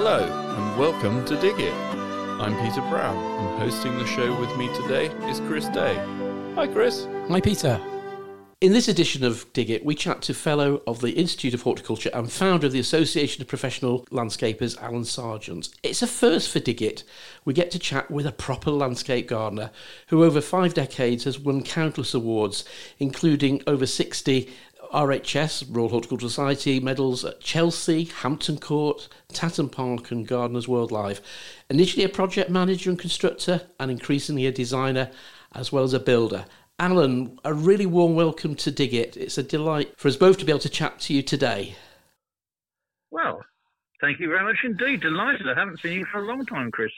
Hello, and welcome to Dig It. I'm Peter Brown, and hosting the show with me today is Chris Day. Hi, Chris. Hi, Peter. In this edition of Dig It, we chat to Fellow of the Institute of Horticulture and founder of the Association of Professional Landscapers, Alan Sargent. It's a first for Dig It. We get to chat with a proper landscape gardener who, over five decades, has won countless awards, including over 60 RHS, Royal Horticultural Society medals at Chelsea, Hampton Court, Tatton Park, and Gardeners World Live. Initially a project manager and constructor, and increasingly a designer as well as a builder. Alan, a really warm welcome to Dig It. It's a delight for us both to be able to chat to you today. Well, Thank you very much indeed. Delighted. I haven't seen you for a long time, Chris.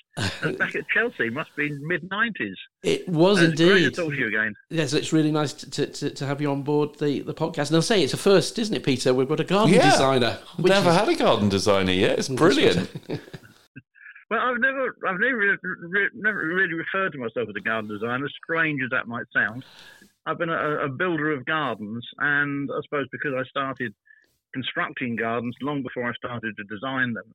back at Chelsea. Must be mid 90s. It was indeed. Great to talk to you again. Yes, it's really nice to, to, to, have you on board the, the podcast. And I'll say it's a first, isn't it, Peter? We've got a garden yeah. designer. Never is... had a garden designer yet. It's brilliant. well, I've never, I've never, re- never really referred to myself as a garden designer, strange as that might sound. I've been a, a builder of gardens, and I suppose because I started – constructing gardens long before I started to design them.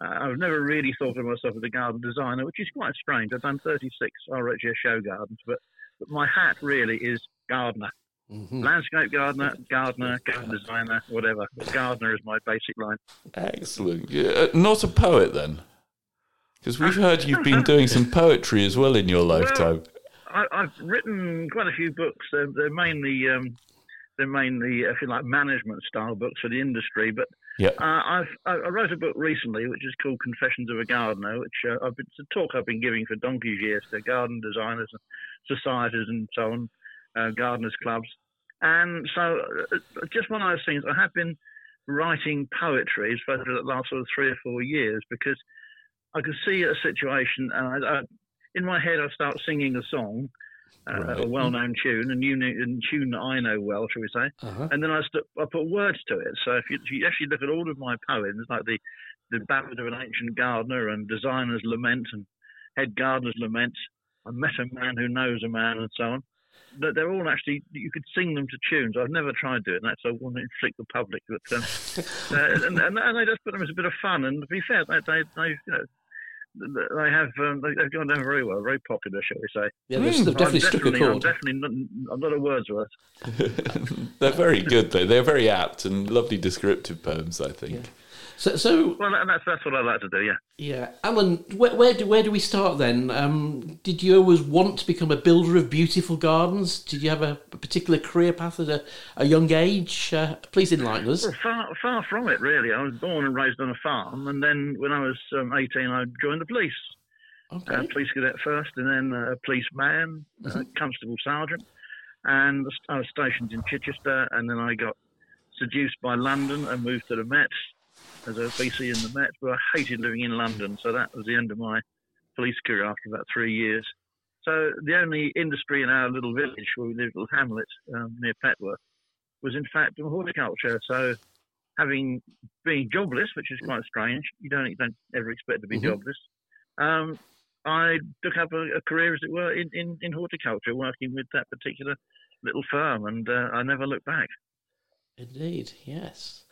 Uh, I've never really thought of myself as a garden designer, which is quite strange. I've done 36 RHS show gardens, but, but my hat really is gardener. Mm-hmm. Landscape gardener, gardener, garden designer, whatever. Gardener is my basic line. Excellent. Uh, not a poet then? Because we've heard you've been doing some poetry as well in your lifetime. Well, I, have written quite a few books. They're, they're mainly um, they're mainly, if you like, management style books for the industry. But yeah. uh, I've I wrote a book recently which is called Confessions of a Gardener, which uh, I've been, it's a talk I've been giving for donkey's years to garden designers, and societies, and so on, uh, gardeners clubs. And so, uh, just one of those things. I have been writing poetry for the last sort of three or four years because I could see a situation, and I, I, in my head I start singing a song uh, right. a well-known tune, a new a tune that I know well, shall we say? Uh-huh. And then I, st- I put words to it. So if you, if you, actually look at all of my poems, like the the Ballad of an Ancient Gardener and Designer's Lament and Head Gardener's Lament, I met a man who knows a man, and so on. That they're all actually you could sing them to tunes. I've never tried doing that, so I want to inflict the public. But um, uh, and, and, and, they just put them as a bit of fun. And to be fair, they, they, they you know they have um, they've gone down very well, very popular, shall we say? Yeah, they've, mm, definitely struck a chord. I'm definitely not, I'm not a Wordsworth. They're very good, though. They're very apt and lovely descriptive poems, I think. Yeah. So, so well, that's that's what I like to do. Yeah. Yeah, Alan, where, where do where do we start then? Um, did you always want to become a builder of beautiful gardens? Did you have a, a particular career path at a, a young age? Uh, please enlighten us. Well, far far from it, really. I was born and raised on a farm, and then when I was um, eighteen, I joined the police. Okay. Uh, police cadet first, and then uh, policeman, uh, mm-hmm. constable sergeant, and I was stationed in Chichester, and then I got seduced by London and moved to the Met as a PC in the Met, but I hated living in London, so that was the end of my police career after about three years. So the only industry in our little village, where we lived, little hamlet um, near Petworth, was in fact horticulture. So having being jobless, which is quite strange, you don't you don't ever expect to be mm-hmm. jobless. Um, I took up a, a, career, as it were, in, in, in, horticulture, working with that particular little firm, and uh, I never looked back. Indeed, yes.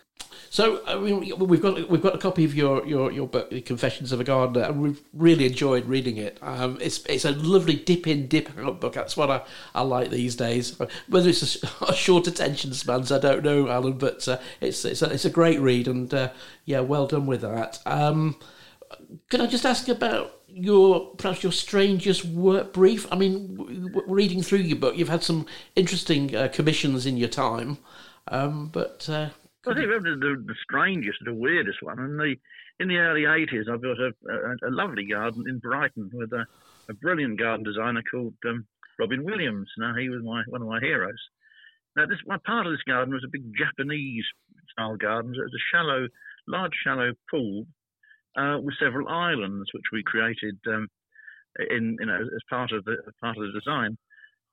So I mean, we've got we've got a copy of your your your book, The Confessions of a Gardener, and we've really enjoyed reading it. Um, it's it's a lovely dip in, dip out book. That's what I, I like these days. Whether it's a, a short attention spans, I don't know, Alan, but uh, it's it's a, it's a great read, and uh, yeah, well done with that. Um, can I just ask about your perhaps your strangest work brief? I mean, w- reading through your book, you've had some interesting uh, commissions in your time, um, but uh, I think the, the, the strangest, the weirdest one. In the in the early '80s, I built a, a, a lovely garden in Brighton with a, a brilliant garden designer called um, Robin Williams. Now he was my one of my heroes. Now this one part of this garden was a big Japanese style garden. it was a shallow, large shallow pool uh, with several islands, which we created um, in you know as part of the part of the design.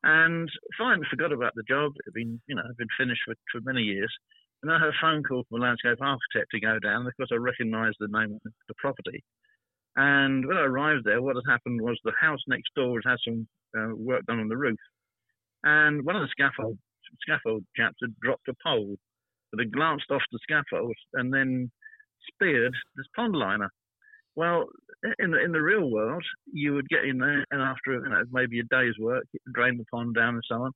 And finally forgot about the job. It had been you know had been finished for, for many years. And I had a phone call from a landscape architect to go down. Of course, I recognised the name of the property. And when I arrived there, what had happened was the house next door had had some uh, work done on the roof. And one of the scaffold, scaffold chaps had dropped a pole. But had glanced off the scaffold and then speared this pond liner. Well, in the in the real world, you would get in there, and after you know, maybe a day's work, drain the pond down and so on,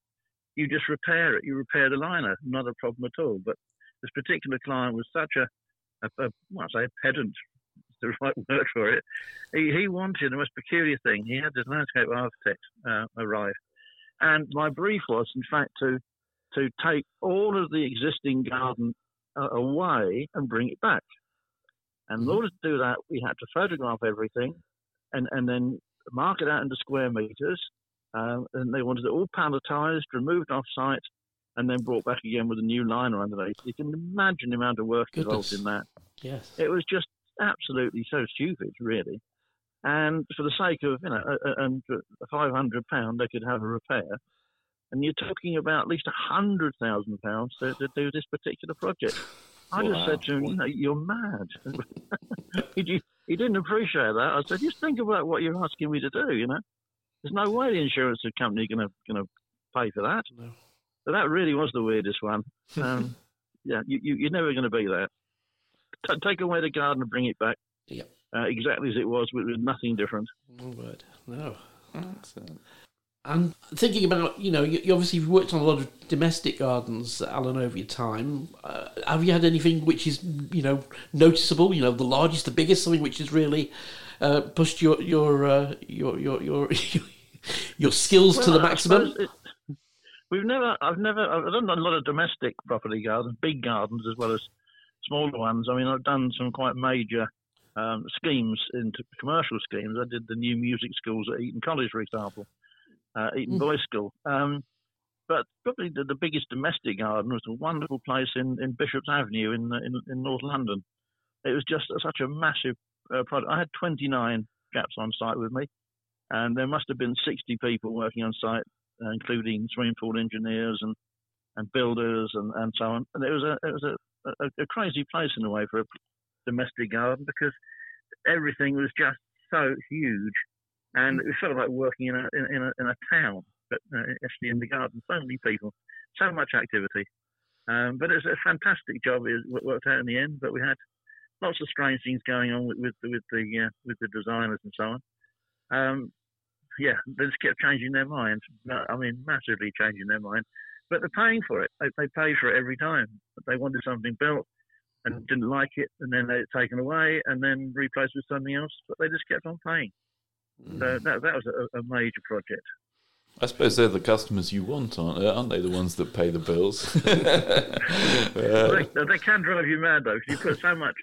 you just repair it. You repair the liner, not a problem at all. But this particular client was such a, a, a well, I say, a pedant, the right word for it. He, he wanted the most peculiar thing. He had this landscape architect uh, arrive, and my brief was, in fact, to to take all of the existing garden uh, away and bring it back. And in mm-hmm. order to do that, we had to photograph everything and, and then mark it out into square meters. Um, and they wanted it all palletized, removed off site, and then brought back again with a new liner underneath. You can imagine the amount of work involved in that. Yes. It was just absolutely so stupid, really. And for the sake of, you know, a, a, a 500 pound, they could have a repair. And you're talking about at least a hundred thousand pounds to, to do this particular project. I wow. just said to him, you know, you're mad. he, he didn't appreciate that. I said, just think about what you're asking me to do. You know, there's no way the insurance company going to going to pay for that. No. But that really was the weirdest one. Um, yeah, you, you, are never going to be that. T- take away the garden and bring it back. Yep. Uh, exactly as it was, with, with nothing different. No word. No. Excellent. And thinking about, you know, you, you obviously worked on a lot of domestic gardens, Alan, over your time. Uh, have you had anything which is, you know, noticeable? You know, the largest, the biggest, something which has really uh, pushed your your, uh, your your your your skills well, to the maximum? It, we've never, I've never, I've done a lot of domestic property gardens, big gardens as well as smaller ones. I mean, I've done some quite major um, schemes into commercial schemes. I did the new music schools at Eton College, for example uh, Eton mm. Boys School. Um, but probably the, the, biggest domestic garden was a wonderful place in, in Bishop's Avenue in, in, in North London. It was just such a massive uh, project. I had 29 chaps on site with me, and there must have been 60 people working on site, including swimming pool engineers and, and builders and, and so on. And it was a it was a, a, a crazy place in a way for a domestic garden because everything was just so huge and it felt like working in a in, a, in a town, but uh, actually in the garden. So many people, so much activity. Um, but was a fantastic job. It worked out in the end. But we had lots of strange things going on with, with the with the uh, with the designers and so on. Um, yeah, they just kept changing their minds. I mean, massively changing their mind. But they're paying for it. They, they pay for it every time. They wanted something built and didn't like it, and then they taken away and then replaced with something else. But they just kept on paying. So hmm. that, that was a, a major project. I suppose they're the customers you want, aren't they? Aren't they the ones that pay the bills? Uh, well, they, they, can drive you mad though, because you put so much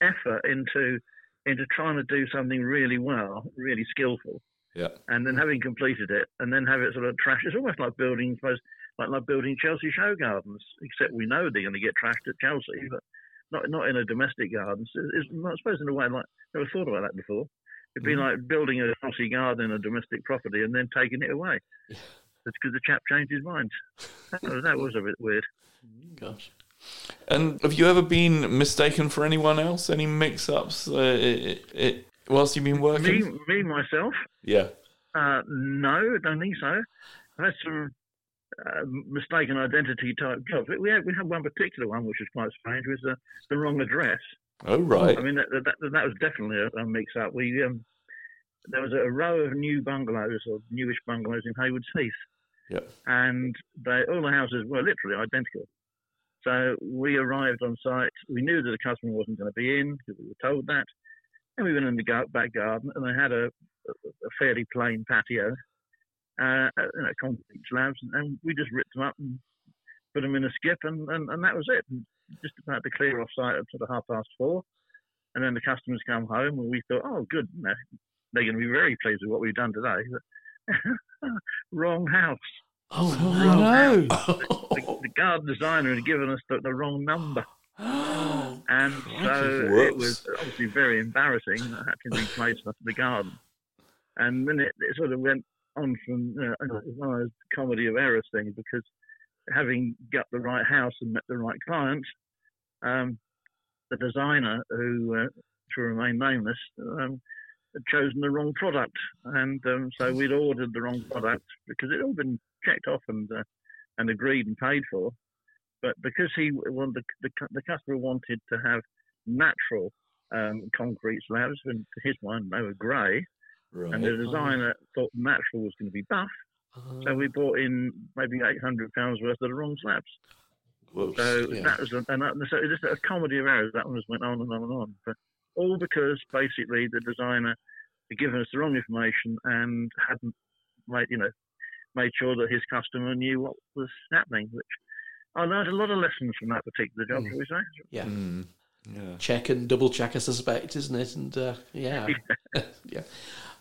effort into into trying to do something really well, really skillful. Yeah. And then having completed it, and then have it sort of trashed. It's almost like building, suppose, like like building Chelsea show gardens. Except we know they're going to get trashed at Chelsea, but not not in a domestic garden. It's, I suppose in a way, like never thought about that before. It'd be mm. like building a horsey garden, in a domestic property, and then taking it away. It's because the chap changed his mind. That was, that was a bit weird. Gosh. And have you ever been mistaken for anyone else? Any mix-ups uh, it, it, whilst you've been working? Me, me myself. Yeah. Uh, no, I don't think so. I've had some uh, mistaken identity type jobs. We had we had one particular one which was quite strange. Was the, the wrong address. Oh right. I mean that that, that was definitely a, a mix up. We um, there was a row of new bungalows or newish bungalows in Haywards Heath. Yep. And they, all the houses were literally identical. So we arrived on site. We knew that the customer wasn't going to be in because we were told that. And we went in the back garden and they had a, a fairly plain patio, uh, you know, concrete slabs, and we just ripped them up and put them in a skip, and, and, and that was it. And just about to clear off site at sort of half past four. And then the customers come home, and we thought, oh, good, they're going to be very pleased with what we've done today. wrong house. Oh, wrong no. House. The, the, the, garden designer had given us the, the wrong number. and so it was obviously very embarrassing that had to replace the garden. And then it, it sort of went on from one of those comedy of errors thing because having got the right house and met the right client, um, the designer, who uh, to remain nameless, um, had chosen the wrong product, and um, so we'd ordered the wrong product because it had all been checked off and uh, and agreed and paid for. But because he the, the, the customer wanted to have natural um, concrete slabs, and to his mind, they were grey. Right. And the designer thought natural was going to be buff, Uh, so we bought in maybe 800 pounds worth of the wrong slabs. Whoops. So Yeah. that was, a, and that, so it's just a comedy of errors. That one just went on and on and on. But all because basically the designer had given us the wrong information and hadn't made, you know, made sure that his customer knew what was happening. Which I learned a lot of lessons from that particular job, Mm. shall we say? yeah. Mm, yeah. check and double check, I suspect, isn't it? And uh, yeah, yeah.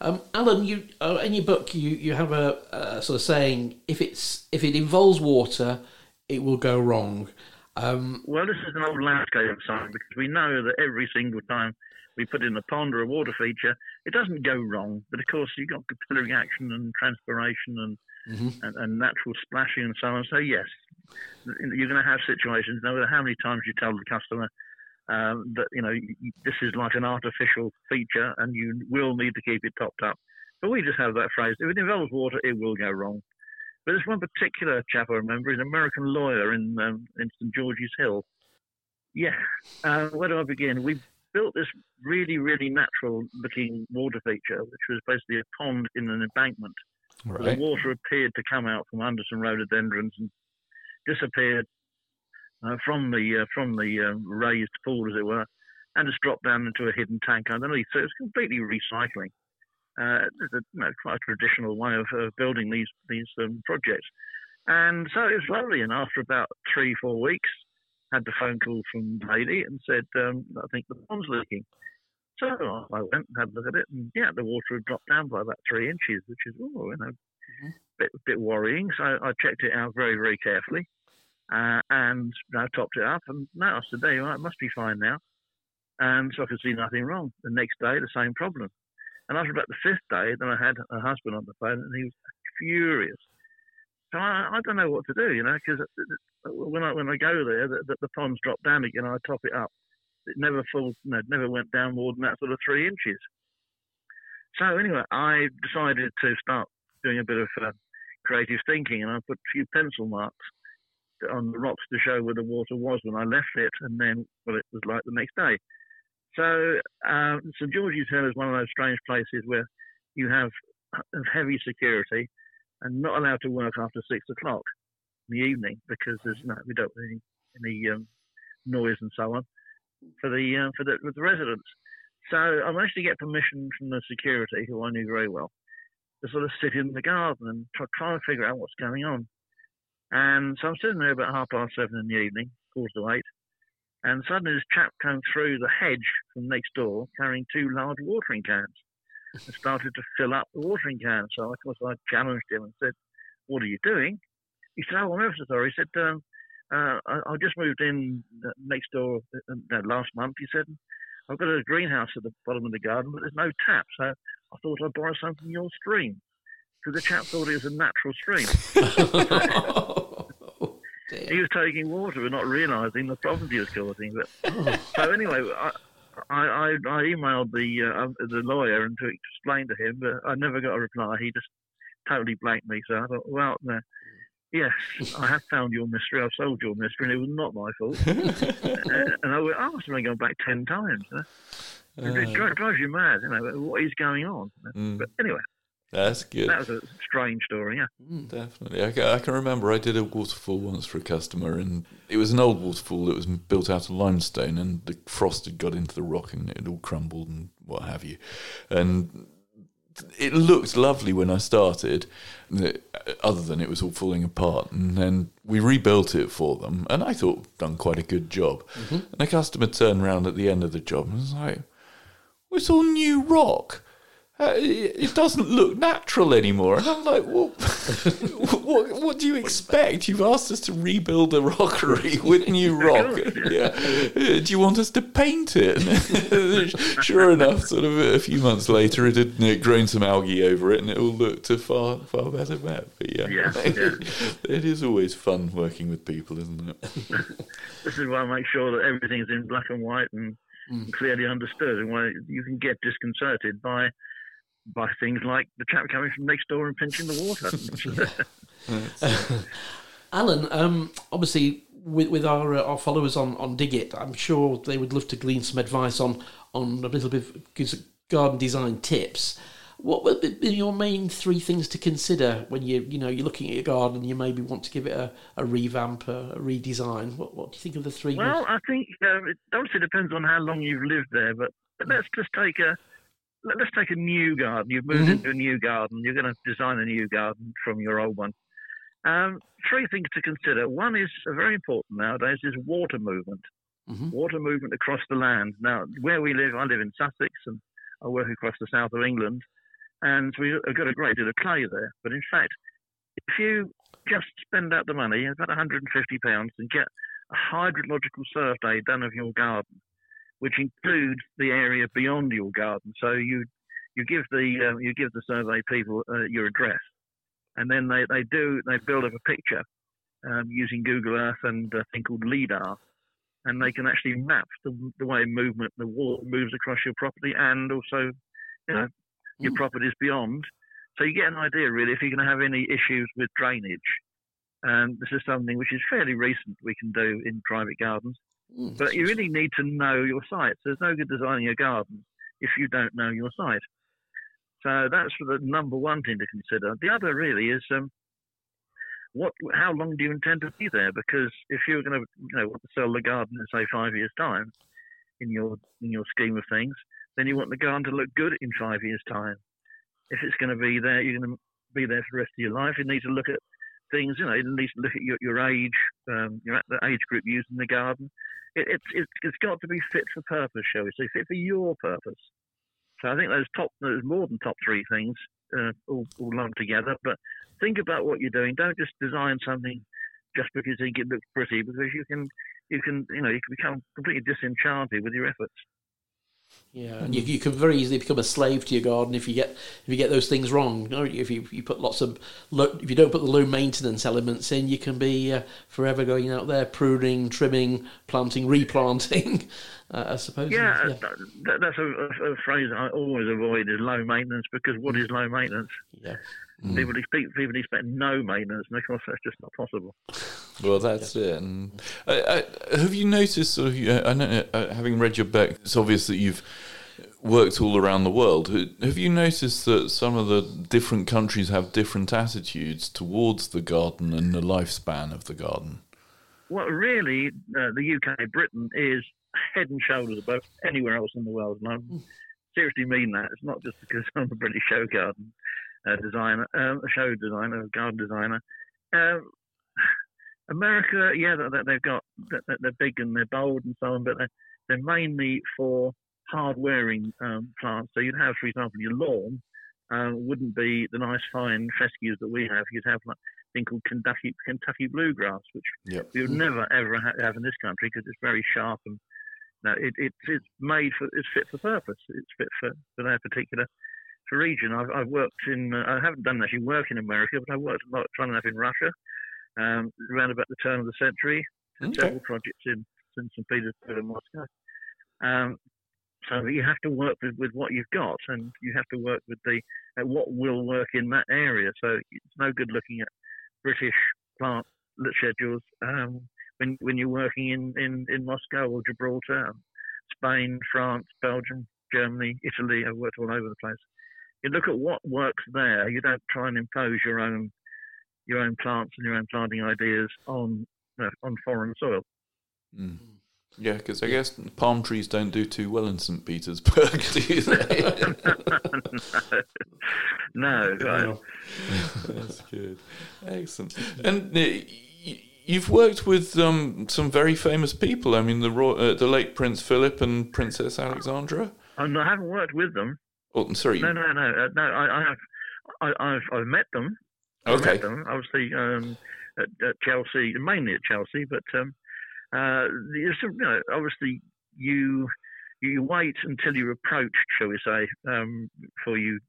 Um, Alan, you uh, in your book you you have a, a sort of saying if it's if it involves water, it will go wrong. Um, Well, this is an old landscape sign because we know that every single time we put in a pond or a water feature, it doesn't go wrong. But of course, you've got capillary action and transpiration and, Mhm. and, and natural splashing and so on. So, yes, you're going to have situations, no matter how many times you tell the customer um, that, you know, this is like an artificial feature and you will need to keep it topped up. But we just have that phrase if it involves water, it will go wrong. But there's one particular chap I remember, an American lawyer in um, in St George's Hill. Yeah, uh, where do I begin? We built this really, really natural looking water feature, which was basically a pond in an embankment. Right. The water appeared to come out from under some rhododendrons and disappeared uh, from the uh, from the um, raised pool, as it were, and just dropped down into a hidden tank underneath. So it's completely recycling. Uh, it's a, you know, quite a traditional way of uh, building these these um, projects. And so it was lovely. And after about three, four weeks, had the phone call from the lady and said, um, I think the pond's leaking. So I went and had a look at it, and yeah, the water had dropped down by about three inches, which is, oh, you know, bit bit worrying. So I checked it out very, very carefully, uh, and I topped it up, and no, I said, there you are, it must be fine now. And so I could see nothing wrong. The next day, the same problem. And after about the fifth day, then I had a husband on the phone, and he was furious. So I, I don't know what to do, you know, because when I when I go there, the, the, the ponds drop down again. I top it up. It never falls, it never went down more than that sort of three inches. So anyway, I decided to start doing a bit of uh, creative thinking, and I put a few pencil marks on the rocks to show where the water was when I left it, and then what it was like the next day. So uh, St George's Hill is one of those strange places where you have heavy security and not allowed to work after six o'clock in the evening because there's no we don't any, any um, noise and so on for the uh, for the for the residents. So I managed to get permission from the security, who I knew very well, to sort of sit in the garden and try, try figure out what's going on. And so I'm sitting there about half past seven in the evening, quarter to eight, and suddenly this chap came through the hedge from next door carrying two large watering cans and started to fill up the watering cans. So of course I challenged him and said, "What are you doing?" He said, "Oh, I'm ever so sorry." He said, um, uh, I, I just moved in uh, next door uh, uh, last month." He said, "I've got a greenhouse at the bottom of the garden, but there's no tap, so I thought I'd borrow some from your stream." So the chap thought it was a natural stream. Oh, he was taking water and not realising the problems he was causing. But so anyway, I, I, I emailed the uh, um, the lawyer and to explain to him, but I never got a reply. He just totally blanked me. So I thought, well, no. Yes, I have found your mystery. I've solved your mystery, and it was not my fault. uh, and I, went, I must have been going back ten times. You know? it Uh, drives you mad. You know what is going on? mm, But anyway, that's good. that was a strange story. Yeah. Definitely. I can, I can remember I did a waterfall once for a customer, and it was an old waterfall that was built out of limestone, and the frost had got into the rock and it all crumbled and what have you. And it looked lovely when I started, uh, other than it was all falling apart. And then we rebuilt it for them, and I thought done quite a good job. And the customer turned around at the end of the job and was like, well, "It's all new rock." Uh, it it doesn't look natural anymore. And I'm like, well, what, what do you expect? You've asked us to rebuild a rockery with new rock. Yeah. Uh, Do you want us to paint it? sure enough, sort of a few months later, it had grown some algae over it and it all looked a far, far better map. But yeah, Yeah, yeah. it is always fun working with people, isn't it? This is why I make sure that everything's in black and white and clearly understood, and why you can get disconcerted by by things like the chap coming from next door and pinching the water. Alan, um, obviously with with our uh, our followers on on Dig It, I'm sure they would love to glean some advice on on a little bit of garden design tips. What would be your main three things to consider when you you know you're looking at your garden and you maybe want to give it a, a revamp, a, a redesign? What what do you think of the three? Well, I think uh, it obviously depends on how long you've lived there, but let's just take a let's take a new garden. You've moved mm-hmm. into a new garden. You're going to design a new garden from your old one. Um, three things to consider. One is uh, very important nowadays is water movement. Mm-hmm. Water movement across the land. Now, where we live, I live in Sussex and I work across the south of England, and we've got a great deal of clay there. But in fact, if you just spend out the money, about 150 pounds, and get a hydrological survey done of your garden, which includes the area beyond your garden. So you you give the uh, you give the survey people uh, your address, and then they, they do they build up a picture um, using Google Earth and a thing called lidar, and they can actually map the, the way movement the water moves across your property and also you know your mm. properties beyond. So you get an idea really if you're going to have any issues with drainage. And this is something which is fairly recent we can do in private gardens. Mm, but you really need to know your site. So there's no good designing a garden if you don't know your site. So that's the number one thing to consider. The other really is um, what, how long do you intend to be there? Because if you're going to, you know, want to sell the garden in say five years' time, in your in your scheme of things, then you want the garden to look good in five years' time. If it's going to be there, you're going to be there for the rest of your life. You need to look at things, you know, at least look at your, your age, um, your at the age group using the garden. It, it's it, it's got to be fit for purpose, shall we say, fit for your purpose. So I think there's top, there's more than top three things uh, all, all lumped together. But think about what you're doing. Don't just design something just because you think it looks pretty, because you can, you can, you know, you can become completely disenchanted with your efforts. Yeah, and you, you can very easily become a slave to your garden if you get if you get those things wrong. You know, if you you put lots of low, if you don't put the low maintenance elements in, you can be uh, forever going out there pruning, trimming, planting, replanting. Uh, I suppose. Yeah, yeah. That, that's a, a, a, phrase I always avoid is low maintenance because what is low maintenance? Yeah. Mm. People expect people expect no maintenance, and of course that's just not possible. Well, that's yeah. it. And uh, uh, have you noticed? Sort of, I know, uh, having read your book, it's obvious that you've worked all around the world. Have you noticed that some of the different countries have different attitudes towards the garden and the lifespan of the garden? Well, really, uh, the UK, Britain is head and shoulders above anywhere else in the world. And I seriously mean that. It's not just because I'm a British show garden uh, designer, uh, a show designer, a garden designer. Uh, America, yeah, they've got they're big and they're bold and so on, but they're, they're mainly for hard-wearing um, plants. So you'd have, for example, your lawn uh, wouldn't be the nice fine fescues that we have. You'd have like a thing called Kentucky Kentucky bluegrass, which yep. you would never ever have in this country because it's very sharp and no, it, it, it's made for it's fit for purpose. It's fit for, for their particular region. I've, I've worked in uh, I haven't done actually work in America, but I worked a lot trying enough in Russia um, around about the turn of the century. Okay. Several projects in St. Petersburg and Moscow. Um, so you have to work with, with what you've got, and you have to work with the uh, what will work in that area. So it's no good looking at British plant schedules um, when when you're working in, in, in Moscow or Gibraltar, Spain, France, Belgium, Germany, Italy. I've worked all over the place. You look at what works there. You don't try and impose your own your own plants and your own planting ideas on uh, on foreign soil. Mm. Yeah, because I guess palm trees don't do too well in St. Petersburg, do they? no, no. That's good. Excellent. And uh, you've worked with um, some very famous people. I mean, the uh, the late Prince Philip and Princess Alexandra. Oh, I haven't worked with them. Oh, I'm sorry. No, no, no, uh, no. I, I have. I, have I've met them. Okay. Them, obviously, um, at, at, Chelsea, mainly at Chelsea, but um, uh, you know, obviously you you wait until you're approached, shall we say, um, before you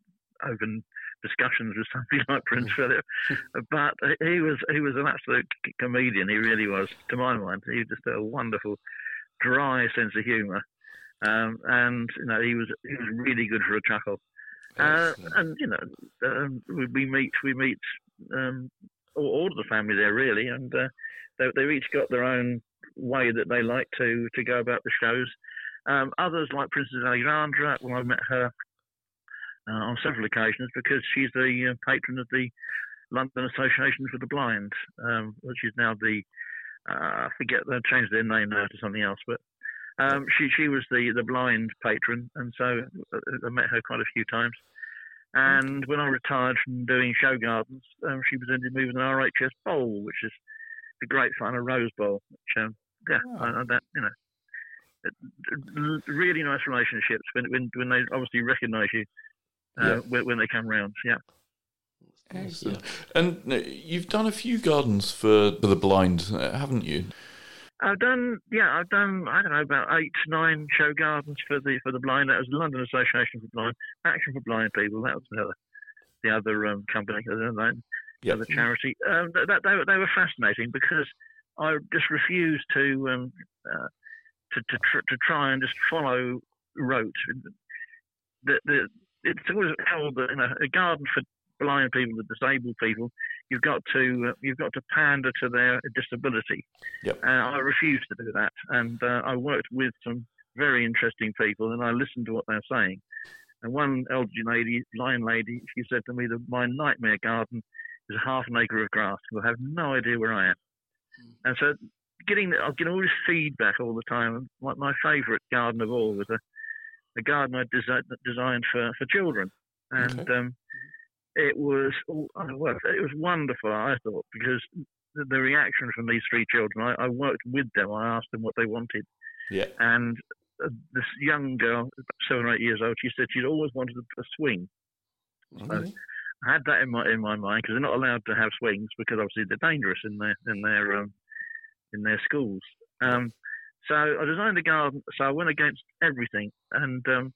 open discussions with somebody like Prince. Philip. but he was he was an absolute comedian. He really was, to my mind. He was just a wonderful, dry sense of humour, um, and you know he was he was really good for a chuckle. Uh, and you know, um, we, we, meet we meet um, all, all of the family there really, and uh, they, they've each got their own way that they like to to go about the shows. Um, others, like Princess Alexandra, well, I met her uh, on several occasions because she's the uh, patron of the London Association for the Blind, um, which is now the uh, I forget they changed their name now to something else, but um, she she was the the blind patron, and so uh, I met her quite a few times. And when I retired from doing show gardens, um, she presented me with an RHS bowl, which is a great fun, a rose bowl. Which, um, yeah, I, I, that you know, really nice relationships when when, when they obviously recognise you uh, yeah. when, when, they come round. Yeah. Excellent. And uh, you've done a few gardens for, for the blind, uh, haven't you? I've done, yeah, I've done, I don't know, about eight, nine show gardens for the for the blind. That was the London Association for Blind, Action for Blind People. That was the other, the other um, company, the yep. other charity. Um, that, they, they were fascinating because I just refused to um, uh, to to, tr- to try and just follow rote. The, the, it's always held that you know, a garden for blind people, the disabled people, you've got to uh, you've got to pander to their disability. Yep. Uh, I refuse to do that, and uh, I worked with some very interesting people, and I listened to what they're saying. And one elderly lady, blind lady, she said to me that my nightmare garden is a half an acre of grass. I have no idea where I am. Mm. And so, getting I'm getting all this feedback all the time. My, my favourite garden of all was a, a garden I desi- designed for for children, and okay. um, it was oh, it was wonderful. I thought because the, the reaction from these three children, I, I, worked with them. I asked them what they wanted. Yeah. And uh, this young girl, seven or eight years old, she said she'd always wanted a, swing. So I had that in my in my mind because they're not allowed to have swings because obviously they're dangerous in their in their um, in their schools. Um, so I designed a garden. So I went against everything, and um,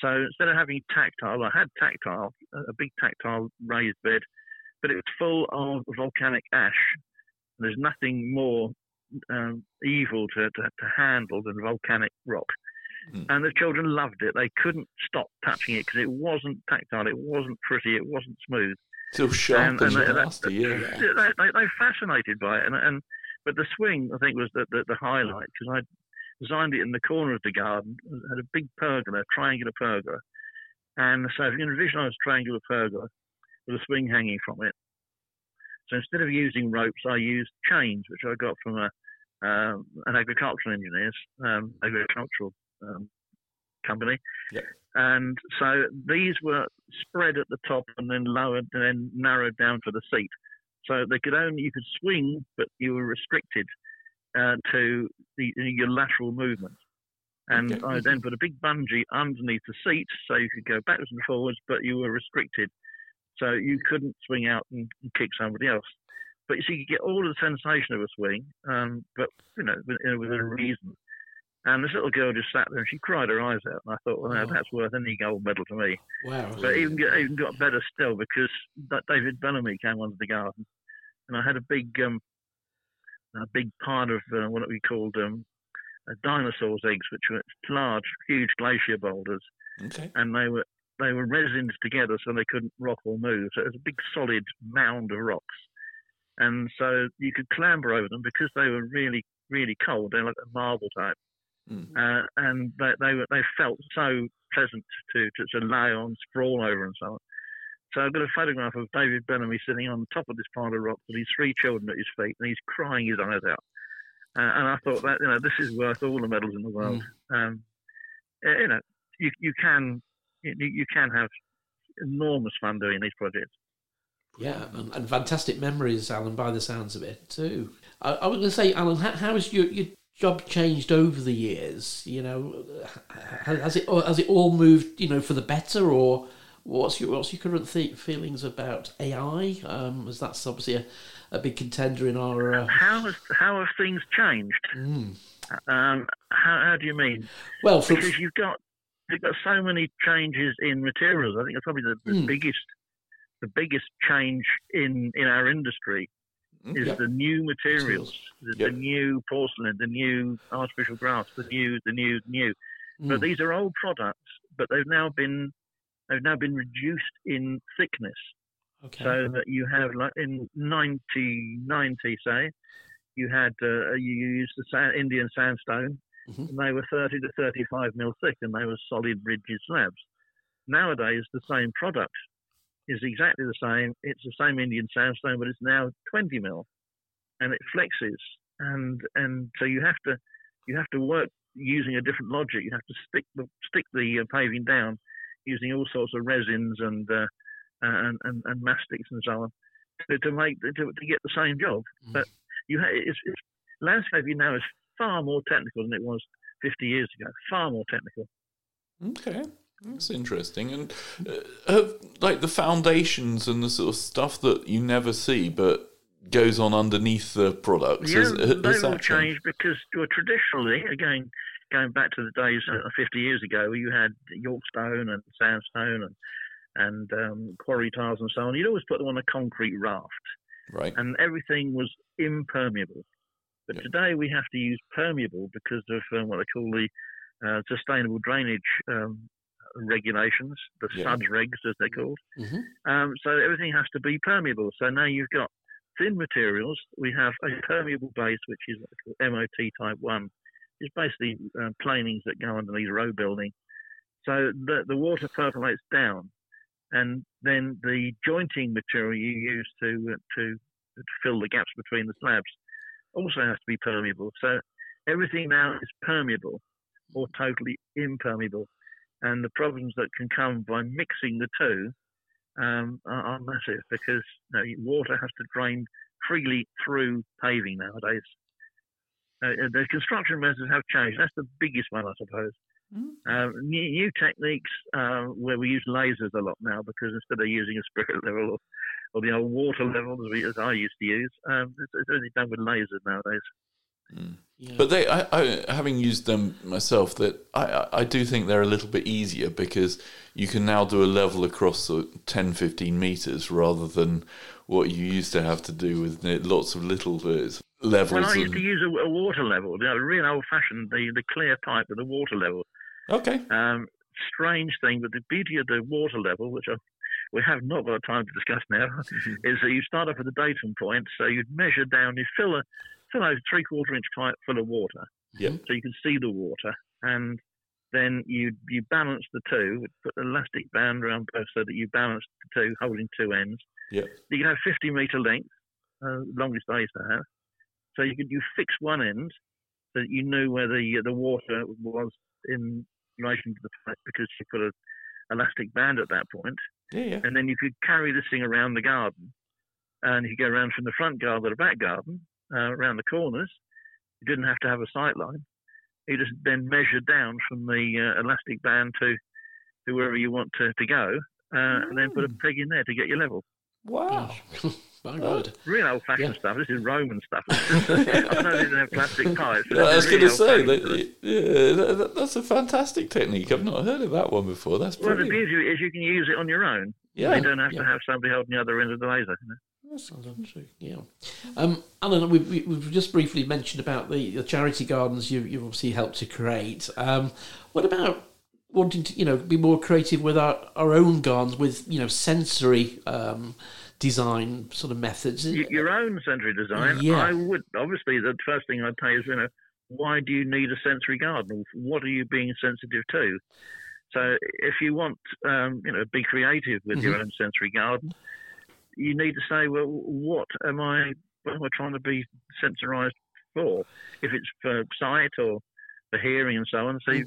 so instead of having tactile, I had tactile, a big tactile raised bed, but it was full of volcanic ash. There's nothing more um, evil to, to, to, handle than volcanic rock. Mm. And the children loved it. They couldn't stop touching it because it wasn't tactile, it wasn't pretty, it wasn't smooth. Still sharp and, and, and nasty, yeah. They, they, they fascinated by it. And, and but the swing, I think, was the, the, the highlight because I designed it in the corner of the garden. Had a big pergola, triangular pergola. And so if you can visualize a triangular pergola with a swing hanging from it. So instead of using ropes, I used chains, which I got from a, um, an agricultural engineer's um, agricultural um, company. Yep. And so these were spread at the top and then lowered and then narrowed down for the seat. So they could only you could swing, but you were restricted uh, to the, your lateral movement. And okay. I then put a big bungee underneath the seat so you could go backwards and forwards, but you were restricted. So you couldn't swing out and, and kick somebody else. But you see, you get all of the sensation of a swing, um, but you know, within, within a reason. And this little girl just sat there and she cried her eyes out. And I thought, well, oh. that's worth any gold medal to me. Wow. But even, even got better still because David Bellamy came onto the garden. And I had a big um, a big part of uh, what we called um, dinosaurs' eggs, which were large, huge glacier boulders, okay. and they were they were resined together so they couldn't rock or move. So it was a big solid mound of rocks, and so you could clamber over them because they were really really cold. They're like a marble type, mm. uh, and they they, were, they felt so pleasant to, to to lay on, sprawl over, and so on. So I've got a photograph of David Bellamy sitting on the top of this pile of rocks with his three children at his feet, and he's crying his eyes out. Uh, and I thought that you know this is worth all the medals in the world. Mm. Um, eh, you know, you you can you, you can have enormous fun doing these projects. Yeah, and, and, fantastic memories, Alan, by the sounds of it too. I, I was going to say, Alan, how, how has your, your job changed over the years? You know, has it has it all moved, you know, for the better, or What's your what's your current th- feelings about AI? Um, as that's obviously a, a big contender in our. Uh... How has how have things changed? Mm. Um, how, how do you mean? Well, for... because you've got you've got so many changes in materials. I think it's probably the, the mm. biggest the biggest change in in our industry hmm. is yep. the new materials, the, yep. the, new porcelain, the new artificial grass, the new, the new, new. Mm. But hmm. these are old products, but they've now been They've now been reduced in thickness. Okay. So that you have like in 1990, say, you had uh, you used the sand, Indian sandstone, Mhm. and they were 30 to 35 mil thick, and they were solid rigid slabs. Nowadays, the same product is exactly the same. It's the same Indian sandstone, but it's now 20 mil, and it flexes, and and so you have to you have to work using a different logic. You have to stick the stick the uh, paving down using all sorts of resins and uh, and, and and mastics and so on to, to make to, to get the same job. Mm. But you ha- it's, it's landscaping now is far more technical than it was 50 years ago. Far more technical. Okay, that's interesting. And uh, have, like the foundations and the sort of stuff that you never see, but goes on underneath the products. Yeah, has, has they've all that changed because well, traditionally, again, going back to the days uh, 50 years ago, you had Yorkstone and sandstone and and um, quarry tiles and so on. You'd always put them on a concrete raft, Right. and everything was impermeable. But Yeah. today we have to use permeable because of um, what they call the uh, sustainable drainage um, regulations, the Yeah. SUDS regs as they're called. Mhm. Um, so everything has to be permeable. So now you've got thin materials. We have a permeable base, which is what they call MOT type 1. It's basically uh, planings that go underneath road building. So the, the water percolates down, and then the jointing material you use to, uh, to, to fill the gaps between the slabs also has to be permeable. So everything now is permeable or totally impermeable. And the problems that can come by mixing the two um, are, are massive because you know, water has to drain freely through paving nowadays. Uh, the construction methods have changed. That's the biggest one, I suppose. Mm. Um, new, new techniques uh, where we use lasers a lot now because instead of using a spirit level or, or the old water level as, we, as I used to use, um, it's, it's only done with lasers nowadays. Yeah. But they, I, I, having used them myself, that I, I- I do think they're a little bit easier because you can now do a level across sort of 10, 15 meters rather than what you used to have to do with lots of little uh, levels. Well, I used and- to use a, a water level, you know, real old fashioned, the, the clear pipe with a water level. okay. Um, strange thing, but the beauty of the water level, which I, we have not got time to discuss now, is that you start off with a datum point. So you'd measure down, you fill a fill a three quarter inch pipe full of water, so you can see the water, and then you you balance the two, put an elastic band around both so that you balance the two, holding two ends. Yep. You can have 50 meter length, uh, longest I used to have. So you could you fix one end so that you knew where the the water was in relation to the pipe because you put a elastic band at that point, Yeah, yeah. and then you could carry this thing around the garden, and you go around from the front garden to the back garden, uh, around the corners. You didn't have to have a sight line. You just then measure down from the uh, elastic band to to wherever you want to, to go, uh, and then put a peg in there to get your level. Wow. My God. Real old fashioned Yeah. stuff. This is Roman stuff. I know they didn't have plastic pipes. but Yeah, I was going to really say, that, yeah, that, that- that's a fantastic technique. I've not heard of that one before. That's Well, the beauty is you can use it on your own. Yeah. You don't have yeah. to have somebody holding the other end of the laser. You know? That's true. Yeah. Um, Alan, we, we, we've just briefly mentioned about the, the charity gardens you, you've obviously helped to create. Um, what about wanting to, you know, be more creative with our, our own gardens with, you know, sensory um, design sort of methods? Your own sensory design. Yeah. I would obviously the first thing I'd say is you know why do you need a sensory garden? What are you being sensitive to? So if you want um, you know be creative with your Mhm. own sensory garden, you need to say well what am I what am I trying to be sensorized for? If it's for sight or for hearing and so on. So you,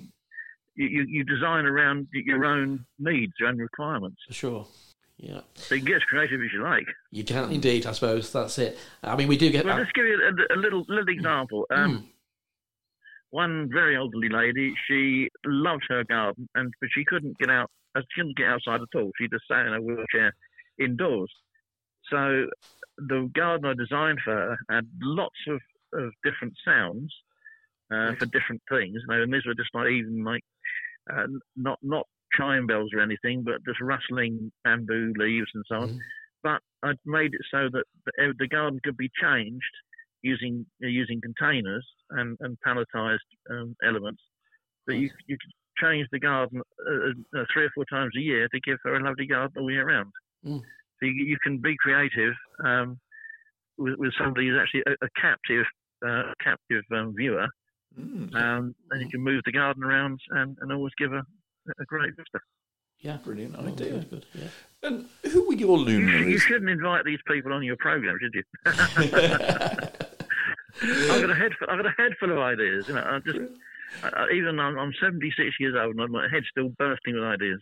you, you design around your own needs, your own requirements. For sure. Yeah. So you can get as creative as you like. You can indeed, I suppose. That's it. I mean, we do get Well, that. let's give you a, a little little example. Um, Mm. One very elderly lady, she loved her garden, and but she couldn't get out. She couldn't get outside at all. She just sat in a wheelchair indoors. So the garden I designed for her had lots of, of different sounds uh, for different things. You know, and these were just like even like uh, not not chime bells or anything, but just rustling bamboo leaves and so on Mhm. but I'd made it so that the, the garden could be changed using uh, using containers and, and palletized um, elements. That you you could change the garden uh, uh, three or four times a year to give her a lovely garden all year round. Mm. So you, you can be creative um, with, with somebody who's actually a, a captive, uh, captive um, viewer, Mm. um, and you can move the garden around and, and always give a, a great vista. Yeah, Brilliant Oh, idea. good, good, yeah. And who were your You, you luminaries? shouldn't invite these people on your program, should you? I've got a head. Full, I've got a head full of ideas. You know, I'm just I, I- even I'm, I'm 76 years old and my head's still bursting with ideas.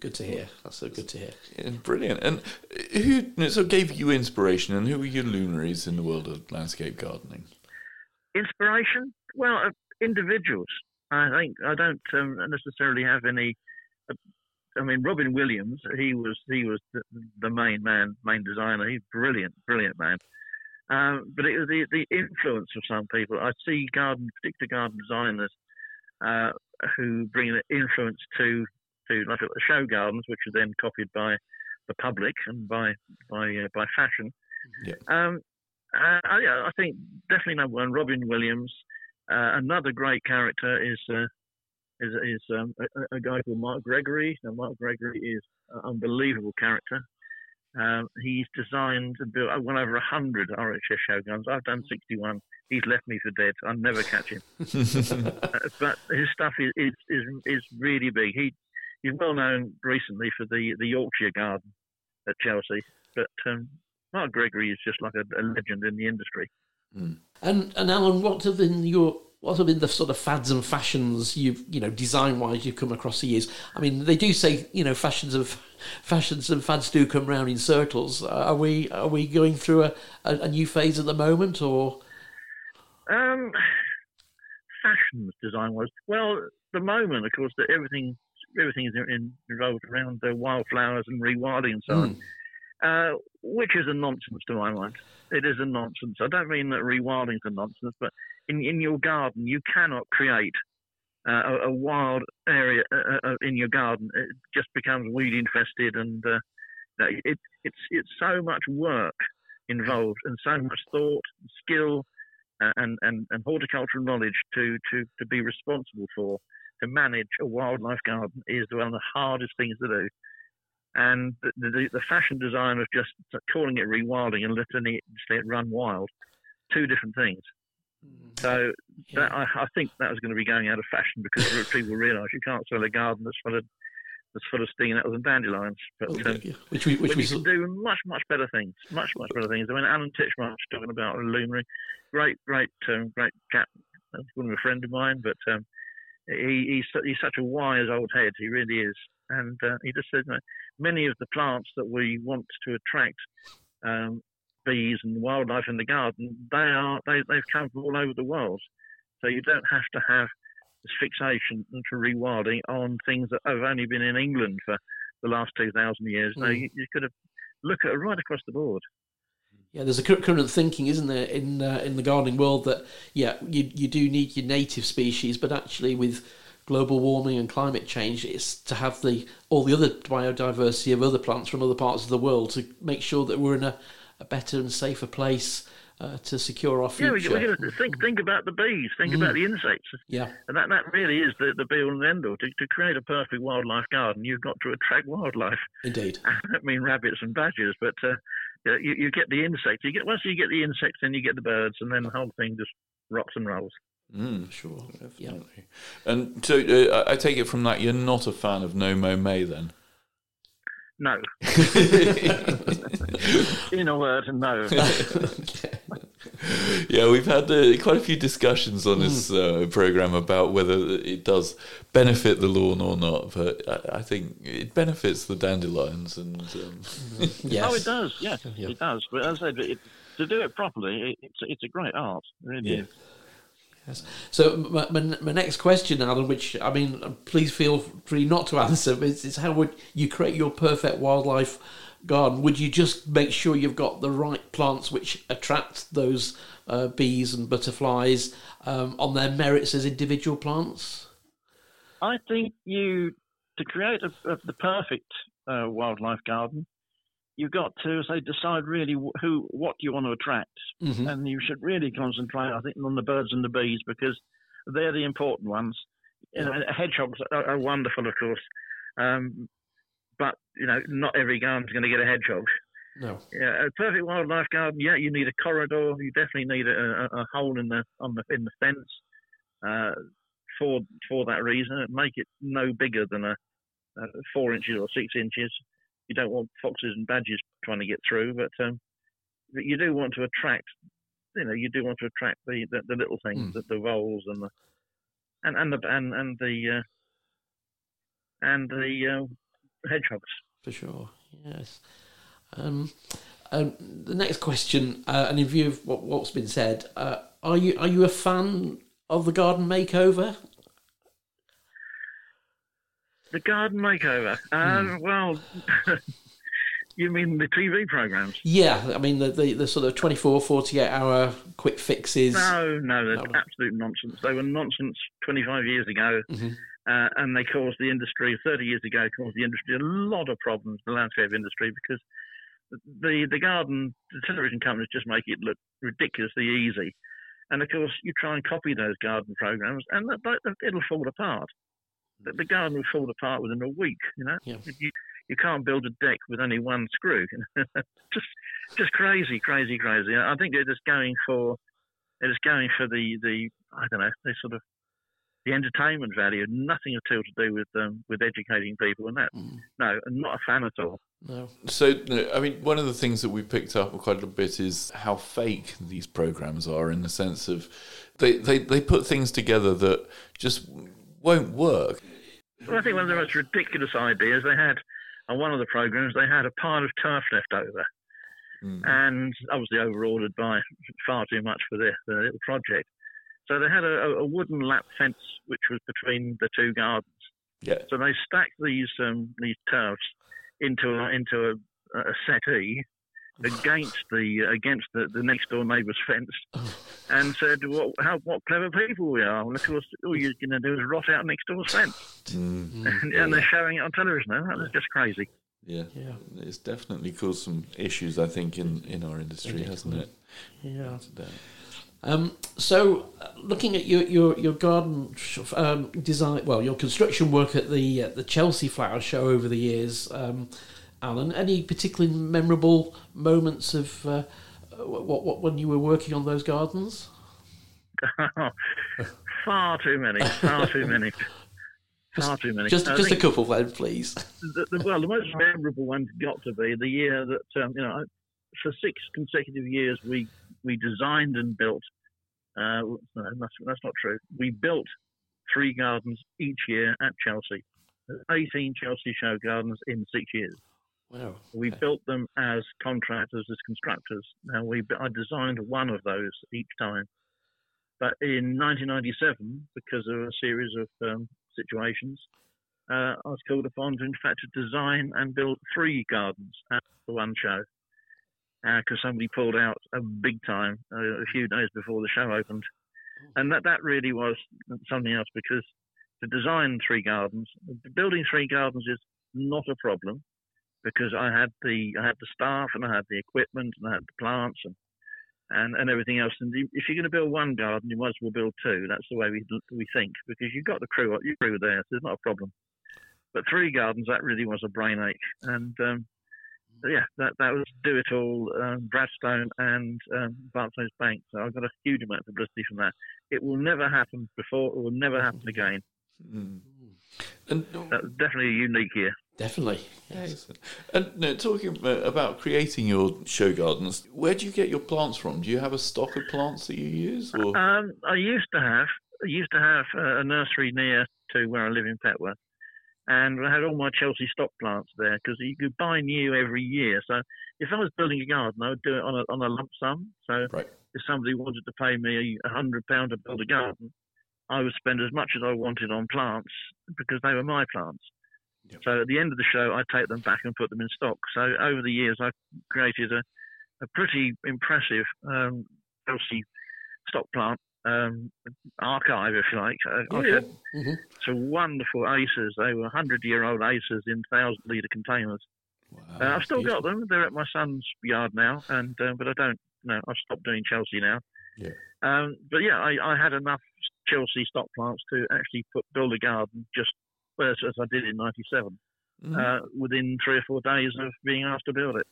Good to hear. That's so good to hear. Yeah, brilliant. And who so gave you inspiration, and who were your luminaries in the world of landscape gardening? Inspiration? Well, uh, individuals. I think I don't um, necessarily have any. Uh, I mean, Robin Williams. He was he was the, the main man, main designer. He's brilliant, brilliant man. Um, but it was the, the influence of some people. I see garden, particular garden designers, uh, who bring an influence to to like the show gardens, which are then copied by the public and by by uh, by fashion. Yeah. Um, uh, I, I think definitely number one, Robin Williams. Uh, another great character is uh, is, is um, a, a guy called Mark Gregory. Now, Mark Gregory is an unbelievable character. Um, he's designed and built well over 100 RHS show guns. I've done 61. He's left me for dead. I'll never catch him. Uh, but his stuff is, is, is, is really big. He, he's well known recently for the, the Yorkshire Garden at Chelsea. But um, Mark Gregory is just like a, a legend in the industry. And and Alan, what have been your what have been the sort of fads and fashions you've you know design wise you've come across the years? I mean, they do say you know fashions of fashions and fads do come round in circles. Uh, Are we are we going through a, a, a new phase at the moment, or Um, fashions design wise, well. The moment, of course, that everything everything is in, involved around the wildflowers and rewilding and so on, uh, which is a nonsense to my mind. It is a nonsense. I don't mean that rewilding is a nonsense, but in in your garden you cannot create uh, a, a wild area uh, uh, in your garden. It just becomes weed infested, and uh, it, it's it's so much work involved and so much thought, skill, uh, and, and, and horticultural knowledge to, to, to be responsible for, to manage a wildlife garden is one of the hardest things to do. And the, the, the fashion design of just calling it rewilding and letting it, just let it run wild, two different things. So that, I, I think that was going to be going out of fashion because people realise you can't sell a garden that's full of that's full of stinging and dandelions. But um, which we which we can do much, much better things. Much, much better things. I mean, Alan Titchmarsh talking about a luminary, great, great, um, great chap. He's one of a friend of mine, but um, he, he's he's such a wise old head. He really is. And uh, he just said, you know, many of the plants that we want to attract um, bees and wildlife in the garden, they are they they've come from all over the world. So you don't have to have this fixation for rewilding on things that have only been in England for the last 2,000 years. No, Mm. you, you could have look at it right across the board. Yeah, there's a current thinking, isn't there, in uh, in the gardening world that yeah, you you do need your native species, but actually with global warming and climate change, it's to have the all the other biodiversity of other plants from other parts of the world to make sure that we're in a, a better and safer place uh, to secure our Yeah, future. we, we to think think about the bees, think Mm. about the insects, yeah, and that, that really is the, the be all and end all. To, to create a perfect wildlife garden, you've got to attract wildlife. indeed. I don't mean rabbits and badgers, but uh, you, you you get the insects. You get once you get the insects, then you get the birds, and then the whole thing just rocks and rolls. Mm, Sure. Yeah. And so uh, I I take it from that you're not a fan of No Mow May then. No, in a word, no. yeah, we've had uh, quite a few discussions on this uh, program about whether it does benefit the lawn or not. But I, I think it benefits the dandelions, and um, Yes. Oh, it does. Yes, Yeah. it does. But as I said, it, to do it properly, it, it's it's a great art. It really Yeah. Yes. So my, my, my next question, Alan, which I mean, please feel free not to answer, is, is how would you create your perfect wildlife garden? Would you just make sure you've got the right plants which attract those uh, bees and butterflies um, on their merits as individual plants? I think you to create a, a, the perfect uh, wildlife garden, you've got to say decide really who what you want to attract, Mhm. and you should really concentrate, I think, on the birds and the bees because they're the important ones. You know, hedgehogs are, are wonderful, of course, um, but you know, not every garden's going to get a hedgehog. No. Yeah, a perfect wildlife garden. Yeah, you need a corridor. You definitely need a, a, a hole in the on the in the fence uh, for for that reason. Make it no bigger than a, a, four inches or six inches. You don't want foxes and badgers trying to get through, but um, but you do want to attract. You know, you do want to attract the the, the little things, Mm. the, the voles and the and and the and and the uh, and the uh, hedgehogs. For sure, yes. Um, um, the next question, uh, and in view of what, what's been said, uh, are you are you a fan of the garden makeover? The garden makeover. Uh, Well, you mean the TV programs? Yeah, I mean the the, the sort of 24, 48 hour quick fixes. No, no, they're No. absolute nonsense. They were nonsense 25 years ago, Mhm. uh, and they caused the industry 30 years ago caused the industry a lot of problems, the landscape industry, because the the garden, the television companies just make it look ridiculously easy, and of course you try and copy those garden programs, and that, that, it'll fall apart. The, the garden will fall apart within a week. You know, Yeah. you, you can't build a deck with only one screw. just just crazy, crazy, crazy. I think they're just going for they're just going for the the I don't know, they sort of the entertainment value, nothing at all to do with um, with educating people, and that Mm, no, I'm not a fan at all. no. So, no, I mean, one of the things that we picked up quite a bit is how fake these programs are in the sense of they, they, they put things together that just won't work. Well, I think one of the most ridiculous ideas they had on one of the programs, they had a pile of turf left over, Mm. and obviously overordered by far too much for their, their little project. So they had a, a wooden lap fence which was between the two gardens. Yeah. So they stacked these um, these turfs into a, into a, a settee against the against the, the next door neighbour's fence, and said, "What how what clever people we are!" And of course, all you're going to do is rot out next door's fence, Mm. And, and they're showing it on television. Now that was just crazy. Yeah. Yeah. It's definitely caused some issues, I think, in, in our industry, hasn't it? yeah. Um, so, uh, looking at your your your garden um, design, well, your construction work at the uh, the Chelsea Flower Show over the years, um, Alan, any particularly memorable moments of uh, what what when you were working on those gardens? far too many, far too many, far too many. Just I just a couple, then, please. the, the, well, the most memorable one's got to be the year that um, you know, for six consecutive years we we designed and built. Uh, no, that's, that's not true. We built three gardens each year at Chelsea. 18 Chelsea Show gardens in six years. Wow. We okay. built them as contractors, as constructors. Now we, I designed one of those each time. But in 1997, because of a series of um, situations, uh, I was called upon to, in fact, to design and build three gardens at the one show. Because somebody pulled out a big time uh, a few days before the show opened, and that that really was something else. Because to design three gardens, building three gardens is not a problem because I had the I had the staff and I had the equipment and I had the plants and and, and everything else. And if you're going to build one garden, you might as well build two. That's the way we we think because you've got the crew your crew there, so there's not a problem. But three gardens, that really was a brain ache. And um, yeah, that that was do it all, um, Bradstone and um, Barclays Bank. So I got a huge amount of publicity from that. It will never happen before. It will never happen again. Mm. And That's definitely a unique year. Definitely. Yes. And no, talking uh, about creating your show gardens, where do you get your plants from? Do you have a stock of plants that you use? Or Um, I used to have I used to have a nursery near to where I live in Petworth, and I had all my Chelsea stock plants there because you could buy new every year. So if I was building a garden, I would do it on a on a lump sum. So right, if somebody wanted to pay me a hundred pound to build a garden, I would spend as much as I wanted on plants because they were my plants. Yep. So at the end of the show, I take them back and put them in stock. So over the years, I've created a, a pretty impressive um, Chelsea stock plant um, archive, if you like. Uh, Yeah, had Mhm. some wonderful acers. They were 100 year old acers in 1,000 litre containers. wow, Uh, I've still beautiful. got them. They're at my son's yard now, and uh, but I don't. No, I've stopped doing Chelsea now. Yeah. Um, but yeah, I, I had enough Chelsea stock plants to actually put build a garden just as, as I did in '97. Mhm. Uh, within three or four days of being asked to build it.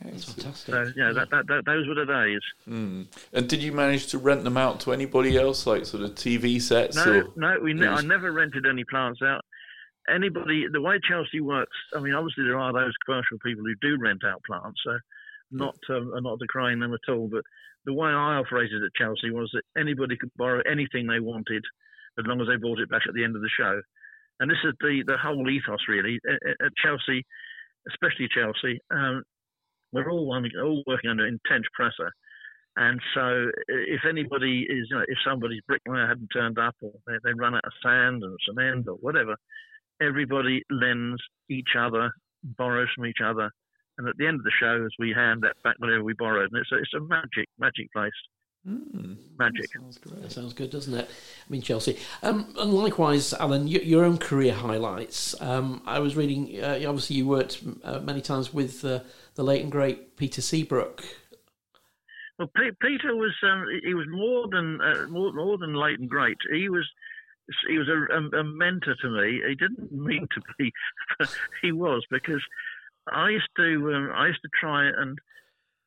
That's fantastic. So yeah, that, that, that, those were the days. Mm. And did you manage to rent them out to anybody else, like sort of TV sets? No, or? no, we ne- I never rented any plants out. Anybody, the way Chelsea works, I mean, obviously there are those commercial people who do rent out plants, so not um, not decrying them at all. But the way I operated at Chelsea was that anybody could borrow anything they wanted, as long as they bought it back at the end of the show. And this is the the whole ethos really at, Chelsea, especially Chelsea. Um, we're all all working under intense pressure. And so, if anybody is, you know, if somebody's bricklayer hadn't turned up, or they, they run out of sand or cement or whatever, everybody lends each other, borrows from each other, and at the end of the show, as we hand that back whatever we borrowed, and it's a, it's a magic, magic place. Mm, Magic. That sounds great. That sounds good, doesn't it? I mean, Chelsea. Um, and likewise, Alan, your, your own career highlights. Um, I was reading, uh, obviously, you worked uh, many times with uh, the late and great Peter Seabrook. Well, P- Peter was um, he was more than uh, more, more than late and great. He was he was a, a, a mentor to me. He didn't mean to be, but he was because I used to um, I used to try and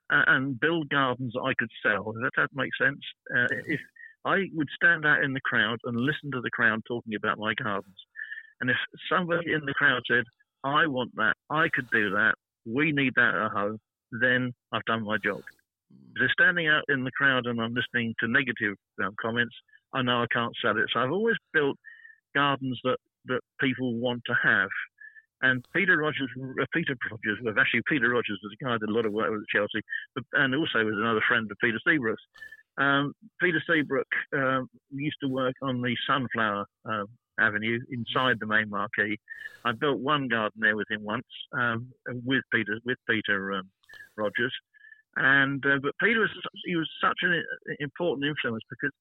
and build gardens that I could sell. If that, that makes sense. Uh, if I would stand out in the crowd and listen to the crowd talking about my gardens, and if somebody in the crowd said, "I want that. I could do that. We need that at home," then I've done my job. If they're standing out in the crowd and I'm listening to negative um, comments, I know I can't sell it. So I've always built gardens that, that people want to have. And Peter Rogers, uh, Peter Rogers, actually Peter Rogers was a guy I did a lot of work with Chelsea, but, and also was another friend of Peter Seabrook's. Um, Peter Seabrook uh, used to work on the Sunflower uh, Avenue inside the main marquee. I built one garden there with him once, um, with Peter with Peter um, Rogers, and uh, but Peter was he was such an important influence because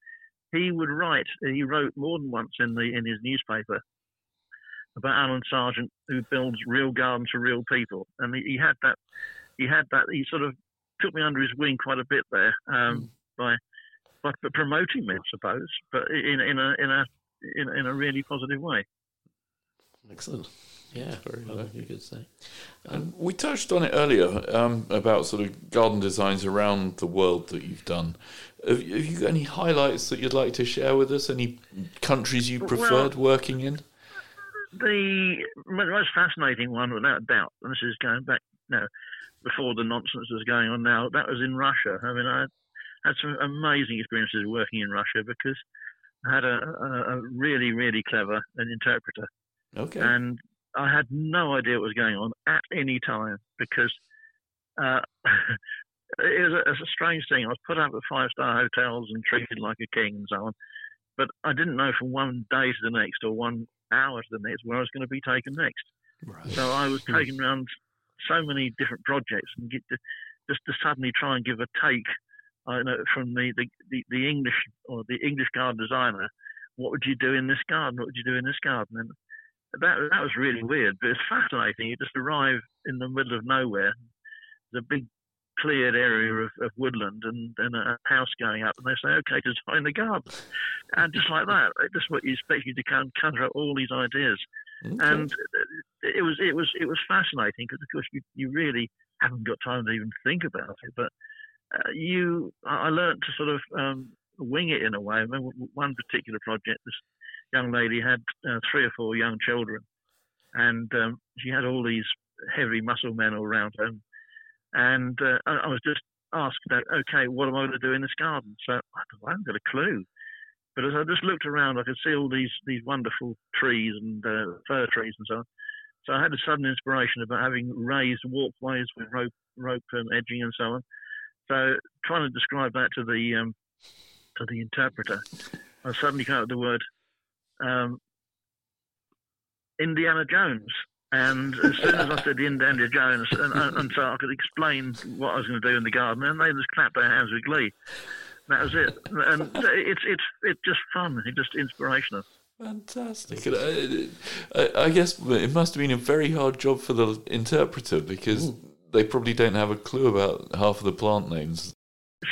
he would write. He wrote more than once in the in his newspaper about Alan Sargent, who builds real gardens for real people, and he, he had that. He had that. He sort of took me under his wing quite a bit there um, by, by by promoting me, I suppose, but in in a in a in, in a really positive way. Excellent. Yeah, Very well, you could say. And we touched on it earlier um, about sort of garden designs around the world that you've done. Have, have you got any highlights that you'd like to share with us? Any countries you Well- preferred working in? The most fascinating one, without doubt, and this is going back you now before the nonsense that's going on now, that was in Russia. I mean, I had some amazing experiences working in Russia because I had a, a, a really, really clever an interpreter, Okay. and I had no idea what was going on at any time because uh, it was a, it's a strange thing. I was put up at five star hotels and treated like a king and so on, but I didn't know from one day to the next or one hour to the next where I was going to be taken next. Right. So I was hmm. taken around so many different projects and get to, just to suddenly try and give a take I know from the, the, the, the English or the English garden designer. What would you do in this garden? What would you do in this garden? And that that was really weird, but it's fascinating. You just arrive in the middle of nowhere. There's a big cleared area of, of woodland and, and a house going up, and they say, "Okay, design the garden," and just like that, just what you expect you to con- conjure up all these ideas. Okay. and it was it was it was fascinating because of course you, you really haven't got time to even think about it but uh, you I learned to sort of um, wing it in a way. I remember one particular project this young lady had uh, three or four young children and um, she had all these heavy muscle men all around her and uh, I, was just asked about okay what am I going to do in this garden so I, haven't got a clue but as I just looked around, I could see all these these wonderful trees and uh, fir trees and so on. So I had a sudden inspiration about having raised walkways with rope rope edging and so on. So trying to describe that to the um, to the interpreter, I suddenly came up with the word um, Indiana Jones. And as soon as I said the Indiana Jones, and, and, and so I could explain what I was going to do in the garden, and they just clapped their hands with glee. That was it, and it's it's it's just fun. It's just inspirational. Fantastic. And I, uh, uh, I, I guess it must have been a very hard job for the interpreter because mm. they probably don't have a clue about half of the plant names.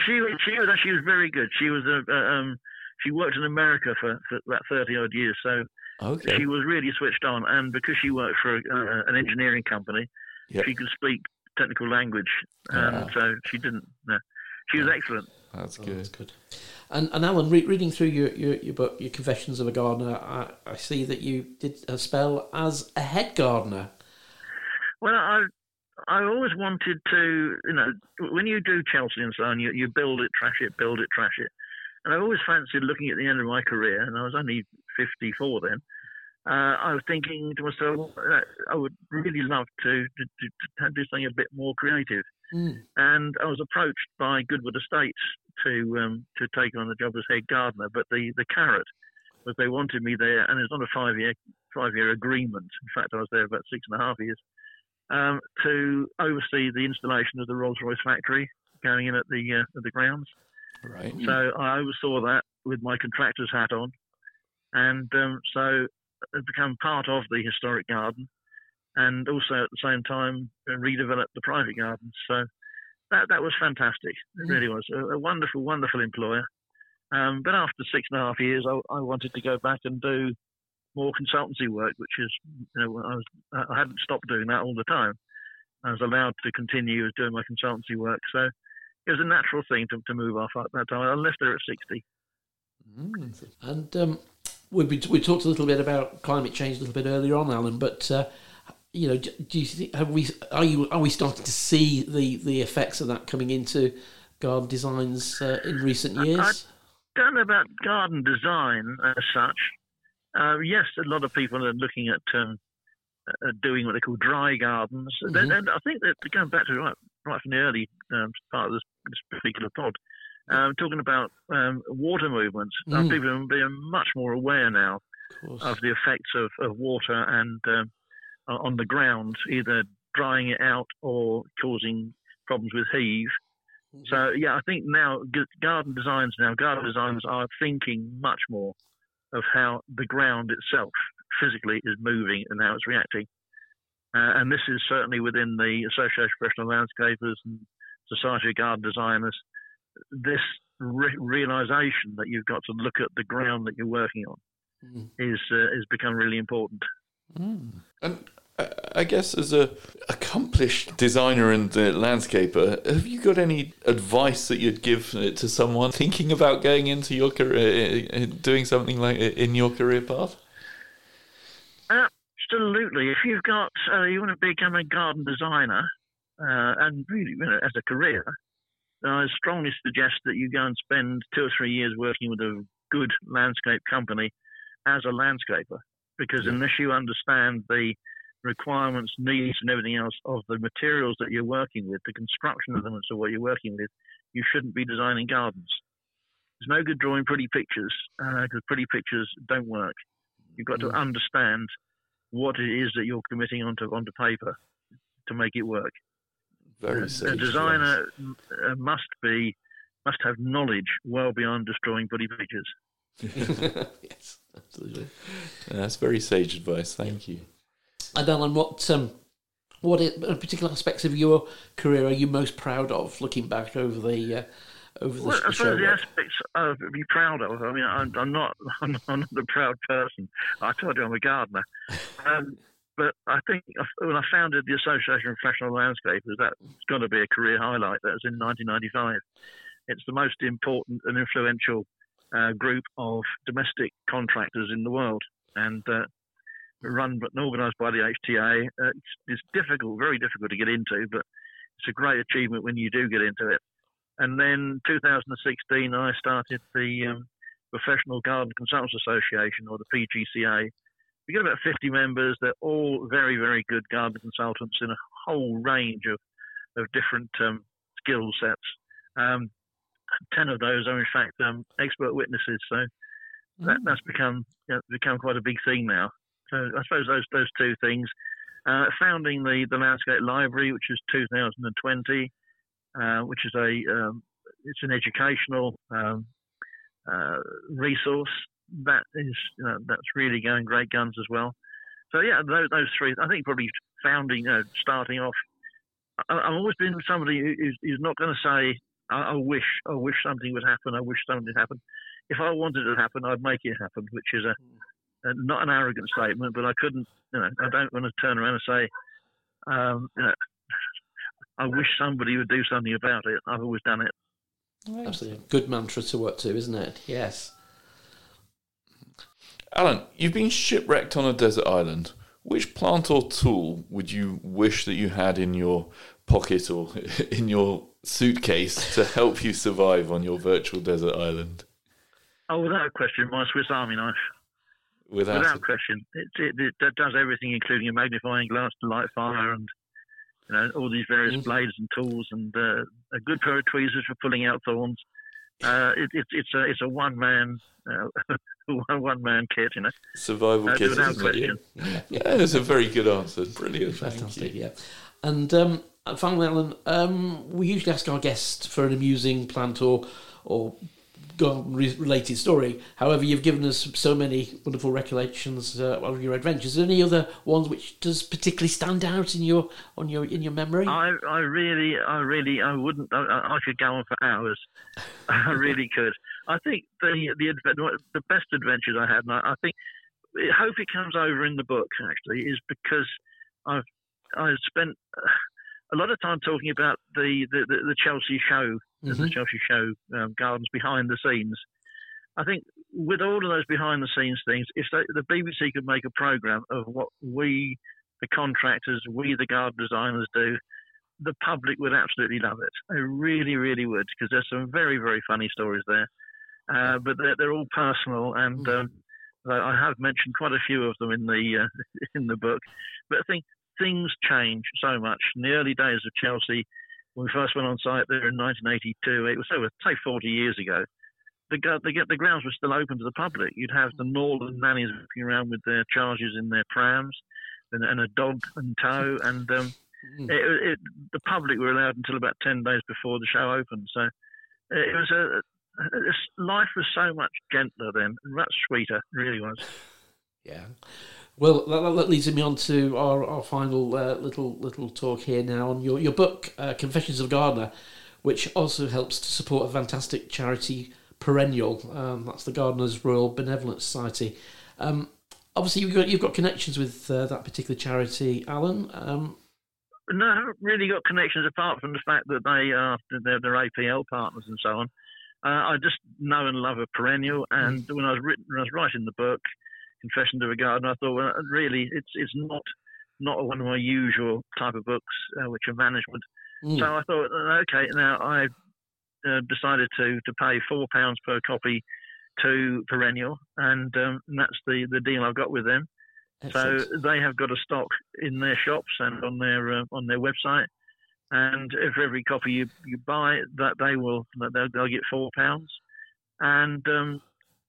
She was- she was she was very good. She was a, a um she worked in America for, for about thirty odd years, so Okay. she was really switched on. And because she worked for a, uh, an engineering company, Yep. she could speak technical language, and so she didn't. No. She was excellent. That's Oh, good. that's good. And, and Alan, re- reading through your, your, your book, your Confessions of a Gardener, I, I see that you did a spell as a head gardener. Well, I I always wanted to, you know, when you do Chelsea and so on, you, you build it, trash it, build it, trash it. And I always fancied looking at the end of my career, and I was only 54 then. Uh, I was thinking to myself, uh, I would really love to, to, to, to do something a bit more creative. Mm. And I was approached by Goodwood Estates to um, to take on the job as head gardener, but the, the carrot was they wanted me there, and it was on a five year five year agreement. In fact, I was there about six and a half years um, to oversee the installation of the Rolls Royce factory going in at the uh, at the grounds. Right. So I oversaw that with my contractor's hat on, and um, so I've become part of the historic garden, and also at the same time redeveloped the private gardens. So that that was fantastic. It really was a, a wonderful, wonderful employer. Um, but after six and a half years, I, I wanted to go back and do more consultancy work, which is you know I was I hadn't stopped doing that all the time. I was allowed to continue doing my consultancy work, so it was a natural thing to, to move off at that time. I left there at 60. Mm. And um, we, we we talked a little bit about climate change a little bit earlier on, Alan. But uh, you know, do, do you think have we are you are we starting to see the, the effects of that coming into garden designs uh, in recent years? i Don't know about garden design as such. Uh, yes, a lot of people are looking at um, uh, doing what they call dry gardens. Mhm. And, and I think that going back to right, right from the early um, part of this, this particular pod, um, talking about um, water movements, Mm. people are being much more aware now Of of the effects of, of water and um, on the ground, either drying it out or causing problems with heave. So yeah, I think now g- garden designs now garden designers are thinking much more of how the ground itself physically is moving and how it's reacting. Uh, and this is certainly within the Association of Professional Landscapers and Society of Garden Designers. This re- realization that you've got to look at the ground that you're working on Mm. is uh, has become really important. Mm. And I- I guess as a accomplished designer and uh, landscaper, have you got any advice that you'd give uh, to someone thinking about going into your career, uh, uh, doing something like uh, in your career path? Absolutely. If you've got, uh, you want to become a garden designer, uh, and really, you know, as a career, I strongly suggest that you go and spend two or three years working with a good landscape company as a landscaper, because unless you understand the requirements, needs, and everything else of the materials that you're working with, the construction elements of what you're working with, you shouldn't be designing gardens. There's no good drawing pretty pictures because pretty pictures don't work. You've got to Mm. understand what it is that you're committing onto onto paper to make it work. Very a sage designer uh, must be must have knowledge well beyond destroying drawing pretty pictures. yes, absolutely. advice. That's very sage advice. Thank you. And Alan, what um, what i- particular aspects of your career are you most proud of, looking back over the uh, over the, Well, the show? suppose the aspects of to be proud of. I mean, I'm, I'm not I'm not a proud person. I told you I'm a gardener. Um, but I think when I founded the Association of Professional Landscapers, that's got to be a career highlight. That was in 1995. It's the most important and influential uh, group of domestic contractors in the world, and uh, run but organised by the HTA. Uh, it's, it's difficult, very difficult to get into, but it's a great achievement when you do get into it. And then 2016, I started the um, Professional Garden Consultants Association, or the PGCA. We get about 50 members. They're all very, very good garden consultants in a whole range of, of different um, skill sets. Um, 10 of those are, in fact, um, expert witnesses. So that, that's become you know, become quite a big thing now. So I suppose those those two things. Uh, founding the, the Landscape Library, which is 2020, uh, which is a um, it's an educational um, uh, resource that is you know, that's really going great guns as well. So yeah, those, those three. I think probably founding, you know, starting off. I, I've always been somebody who's, who's not going to say, I, "I wish, I wish something would happen. I wish something would happen." If I wanted it to happen, I'd make it happen, which is a, a not an arrogant statement, but I couldn't. You know, I don't want to turn around and say, um, you know, I wish somebody would do something about it. I've always done it. Absolutely. Good mantra to work to, isn't it? Yes. Alan, you've been shipwrecked on a desert island. Which plant or tool would you wish that you had in your pocket or in your suitcase to help you survive on your virtual desert island? Oh, without a question, my Swiss Army knife. Without, Without a- question, it, it, it, that does everything, including a magnifying glass to light fire and you know all these various Mm. blades and tools and uh, a good pair of tweezers for pulling out thorns. Uh, it, it, it's a it's a one man uh, one man kit, you know. survival Uh, kit, isn't it? Yeah. Yeah, that's a very good answer. Brilliant. Thank Fantastic, you. yeah. And um, finally, Alan, um, we usually ask our guests for an amusing plant or or garden re- related story. However, you've given us so many wonderful recollections uh, of your adventures. Any other ones which does particularly stand out in your on your in your memory? I, I really, I really, I wouldn't. I, I could go on for hours. I really could. I think the the the best adventures I had, and I, I think, hope it comes over in the book. Actually, is because I've I've spent a lot of time talking about the the, the, the Chelsea show, the Mhm. Chelsea show um, gardens behind the scenes. I think with all of those behind the scenes things, if they, the BBC could make a program of what we, the contractors, we the garden designers do, the public would absolutely love it. They really, really would, because there's some very, very funny stories there. Uh, but they're, they're all personal, and um, I I have mentioned quite a few of them in the uh, in the book. But I think things change so much. In the early days of Chelsea, when we first went on site there in 1982, it was over say 40 years ago. The, the, the grounds were still open to the public. You'd have the northern nannies walking around with their charges in their prams, and, and a dog in tow, and um, Mm. it, it, the public were allowed until about 10 days before the show opened. So it was a, life was so much gentler then, much sweeter, really was. Yeah. Well, that, that leads me on to our, our final uh, little little talk here now on your, your book, uh, Confessions of a Gardener, which also helps to support a fantastic charity, Perennial. Um, that's the Gardeners Royal Benevolent Society. Um, obviously, you've got you've got connections with uh, that particular charity, Alan. Um, No, I haven't really got connections apart from the fact that they are they're, they're APL partners and so on. Uh, I just know and love a perennial, and when I was written, when I was writing the book, Confession to a Gardener, I thought, well, really, it's it's not not one of my usual type of books, uh, which are management. mm, So I thought, uh, okay, now I uh, decided to to pay four pounds per copy to Perennial, and, um, and that's the the deal I've got with them. excellent. So they have got a stock in their shops and on their uh, on their website, and for every copy you, you buy, that they will they'll, they'll get four pounds, and um,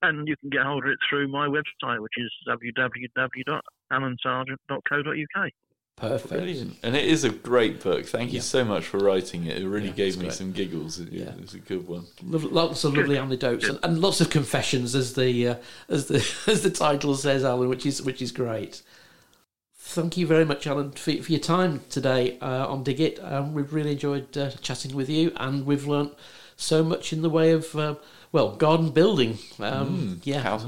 and you can get hold of it through my website, which is www.alansargent.co.uk. Perfect. Brilliant. And it is a great book. Thank you Yeah. so much for writing it. It really Yeah, gave me great. some giggles. It, Yeah. It's a good one. Lovely, lots of lovely anecdotes and, and lots of confessions, as the uh, as the as the title says, Alan, which is which is great. Thank you very much, Alan, for, for your time today uh, on Dig It. Um, we've really enjoyed uh, chatting with you, and we've learnt so much in the way of uh, well garden building. Um, yeah, How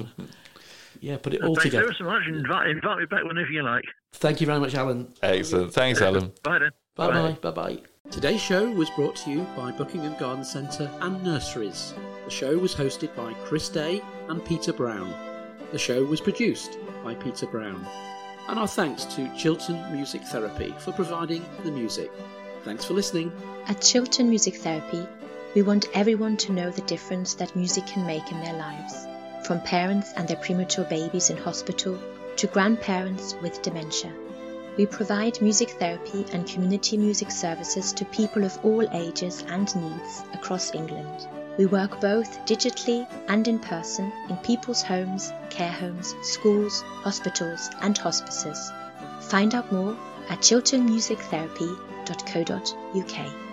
yeah, put it all Thanks together. ever so much. Invite, invite me back whenever you like. Thank you very much, Alan. Excellent. Thanks, Alan. Bye then. Bye bye. Bye bye. Today's show was brought to you by Buckingham Garden Centre and Nurseries. The show was hosted by Chris Day and Peter Brown. The show was produced by Peter Brown. And our thanks to Chiltern Music Therapy for providing the music. Thanks for listening. At Chiltern Music Therapy, we want everyone to know the difference that music can make in their lives. From parents and their premature babies in hospital to grandparents with dementia. We provide music therapy and community music services to people of all ages and needs across England. We work both digitally and in person in people's homes, care homes, schools, hospitals, and hospices. Find out more at chilternmusictherapy.co.uk.